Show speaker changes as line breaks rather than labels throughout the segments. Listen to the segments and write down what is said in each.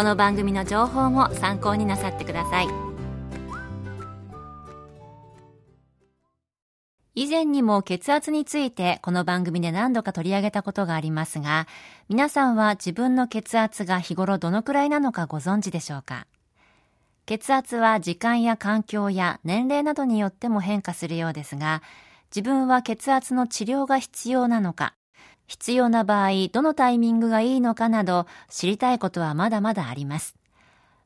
この番組の情報も参考になさってください。以前にも血圧についてこの番組で何度か取り上げたことがありますが皆さんは自分の血圧が日頃どのくらいなのかご存知でしょうか？血圧は時間や環境や年齢などによっても変化するようですが自分は血圧の治療が必要なのか、必要な場合、どのタイミングがいいのかなど、知りたいことはまだまだあります。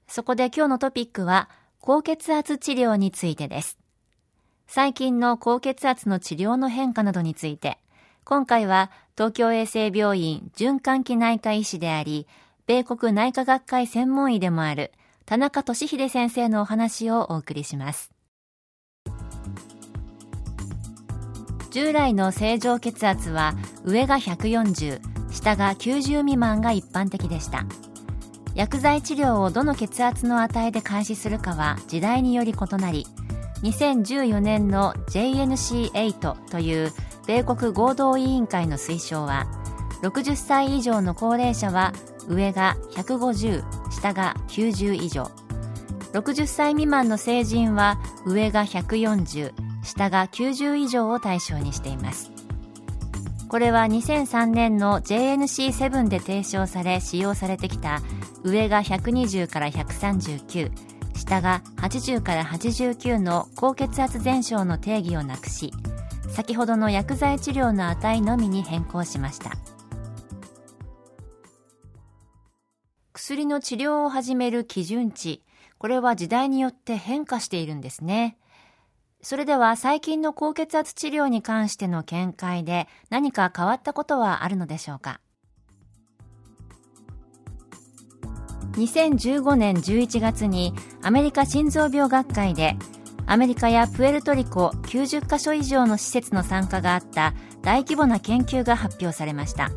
そこで今日のトピックは、高血圧治療についてです。最近の高血圧の治療の変化などについて、今回は東京衛生病院循環器内科医師であり、米国内科学会専門医でもある田中俊秀先生のお話をお送りします。従来の正常血圧は上が140下が90未満が一般的でした。薬剤治療をどの血圧の値で開始するかは時代により異なり2014年の JNC8 という米国合同委員会の推奨は60歳以上の高齢者は上が150下が90以上。60歳未満の成人は上が140下が90以上を対象にしています。これは2003年の JNC7 で提唱され使用されてきた上が120から139下が80から89の高血圧前症の定義をなくし先ほどの薬剤治療の値のみに変更しました。薬の治療を始める基準値これは時代によって変化しているんですね。それでは最近の高血圧治療に関しての見解で何か変わったことはあるのでしょうか？2015年11月にアメリカ心臓病学会でアメリカやプエルトリコ90カ所以上の施設の参加があった大規模な研究が発表されました。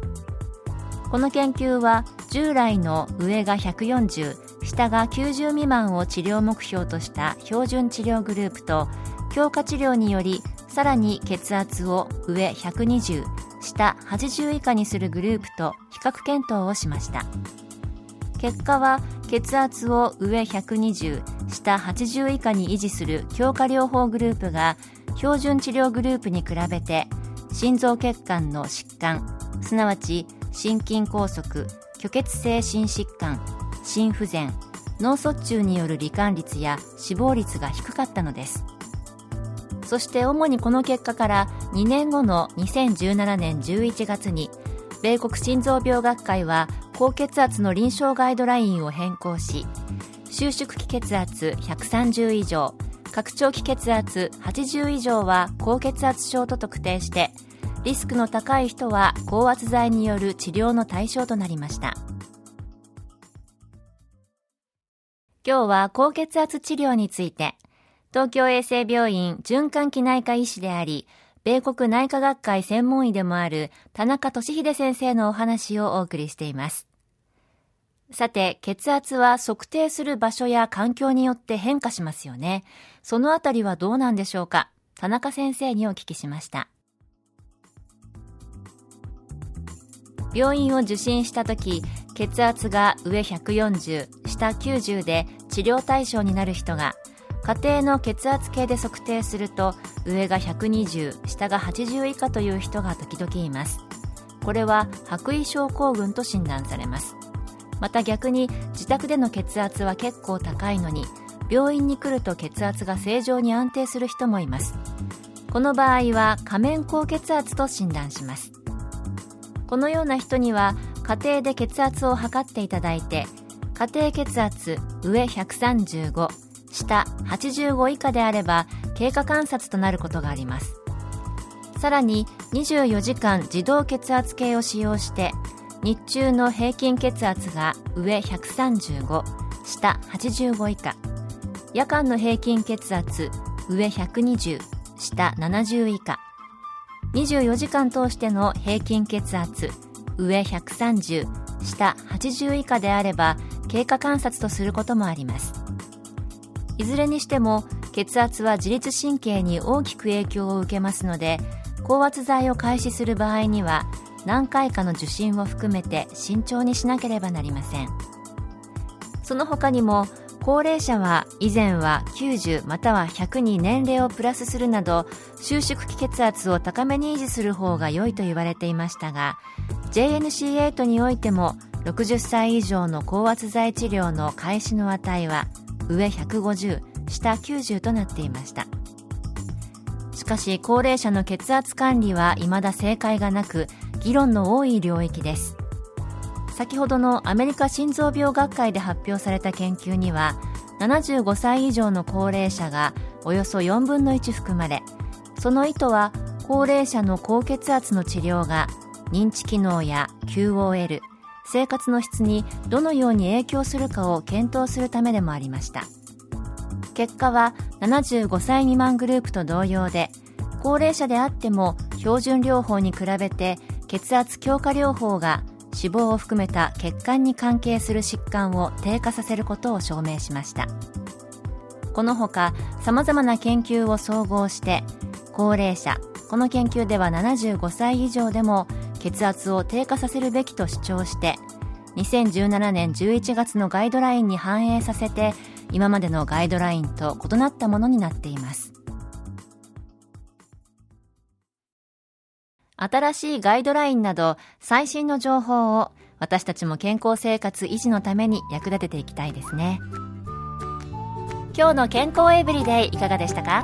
この研究は従来の上が140下が90未満を治療目標とした標準治療グループと強化治療によりさらに血圧を上120下80以下にするグループと比較検討をしました。結果は血圧を上120下80以下に維持する強化療法グループが標準治療グループに比べて心臓血管の疾患すなわち心筋梗塞虚血性心疾患心不全脳卒中による罹患率や死亡率が低かったのです。そして主にこの結果から2年後の2017年11月に米国心臓病学会は高血圧の臨床ガイドラインを変更し収縮期血圧130以上拡張期血圧80以上は高血圧症と特定してリスクの高い人は高圧剤による治療の対象となりました。今日は高血圧治療について東京衛生病院循環器内科医師であり、米国内科学会専門医でもある田中俊秀先生のお話をお送りしています。さて、血圧は測定する場所や環境によって変化しますよね。そのあたりはどうなんでしょうか？田中先生にお聞きしました。病院を受診した時血圧が上140下90で治療対象になる人が家庭の血圧計で測定すると上が120下が80以下という人が時々います。これは白衣症候群と診断されます。また逆に自宅での血圧は結構高いのに病院に来ると血圧が正常に安定する人もいます。この場合は仮面高血圧と診断します。このような人には家庭で血圧を測っていただいて家庭血圧上135下85以下であれば経過観察となることがあります。さらに24時間自動血圧計を使用して日中の平均血圧が上135下85以下。夜間の平均血圧上120下70以下。24時間通しての平均血圧上130下80以下であれば経過観察とすることもあります。いずれにしても血圧は自律神経に大きく影響を受けますので高圧剤を開始する場合には何回かの受診を含めて慎重にしなければなりません。その他にも高齢者は以前は90または100に年齢をプラスするなど収縮期血圧を高めに維持する方が良いと言われていましたが JNC8 においても60歳以上の高圧剤治療の開始の値は上150下90となっていました。しかし高齢者の血圧管理は未だ正解がなく議論の多い領域です。先ほどのアメリカ心臓病学会で発表された研究には75歳以上の高齢者がおよそ4分の1含まれその意図は高齢者の高血圧の治療が認知機能や QOL 生活の質にどのように影響するかを検討するためでもありました。結果は75歳未満グループと同様で高齢者であっても標準療法に比べて血圧強化療法が脂肪を含めた血管に関係する疾患を低下させることを証明しました。このほかさまざまな研究を総合して高齢者この研究では75歳以上でも血圧を低下させるべきと主張して2017年11月のガイドラインに反映させて今までのガイドラインと異なったものになっています。新しいガイドラインなど最新の情報を私たちも健康生活維持のために役立てていきたいですね。今日の健康エブリデイいかがでしたか？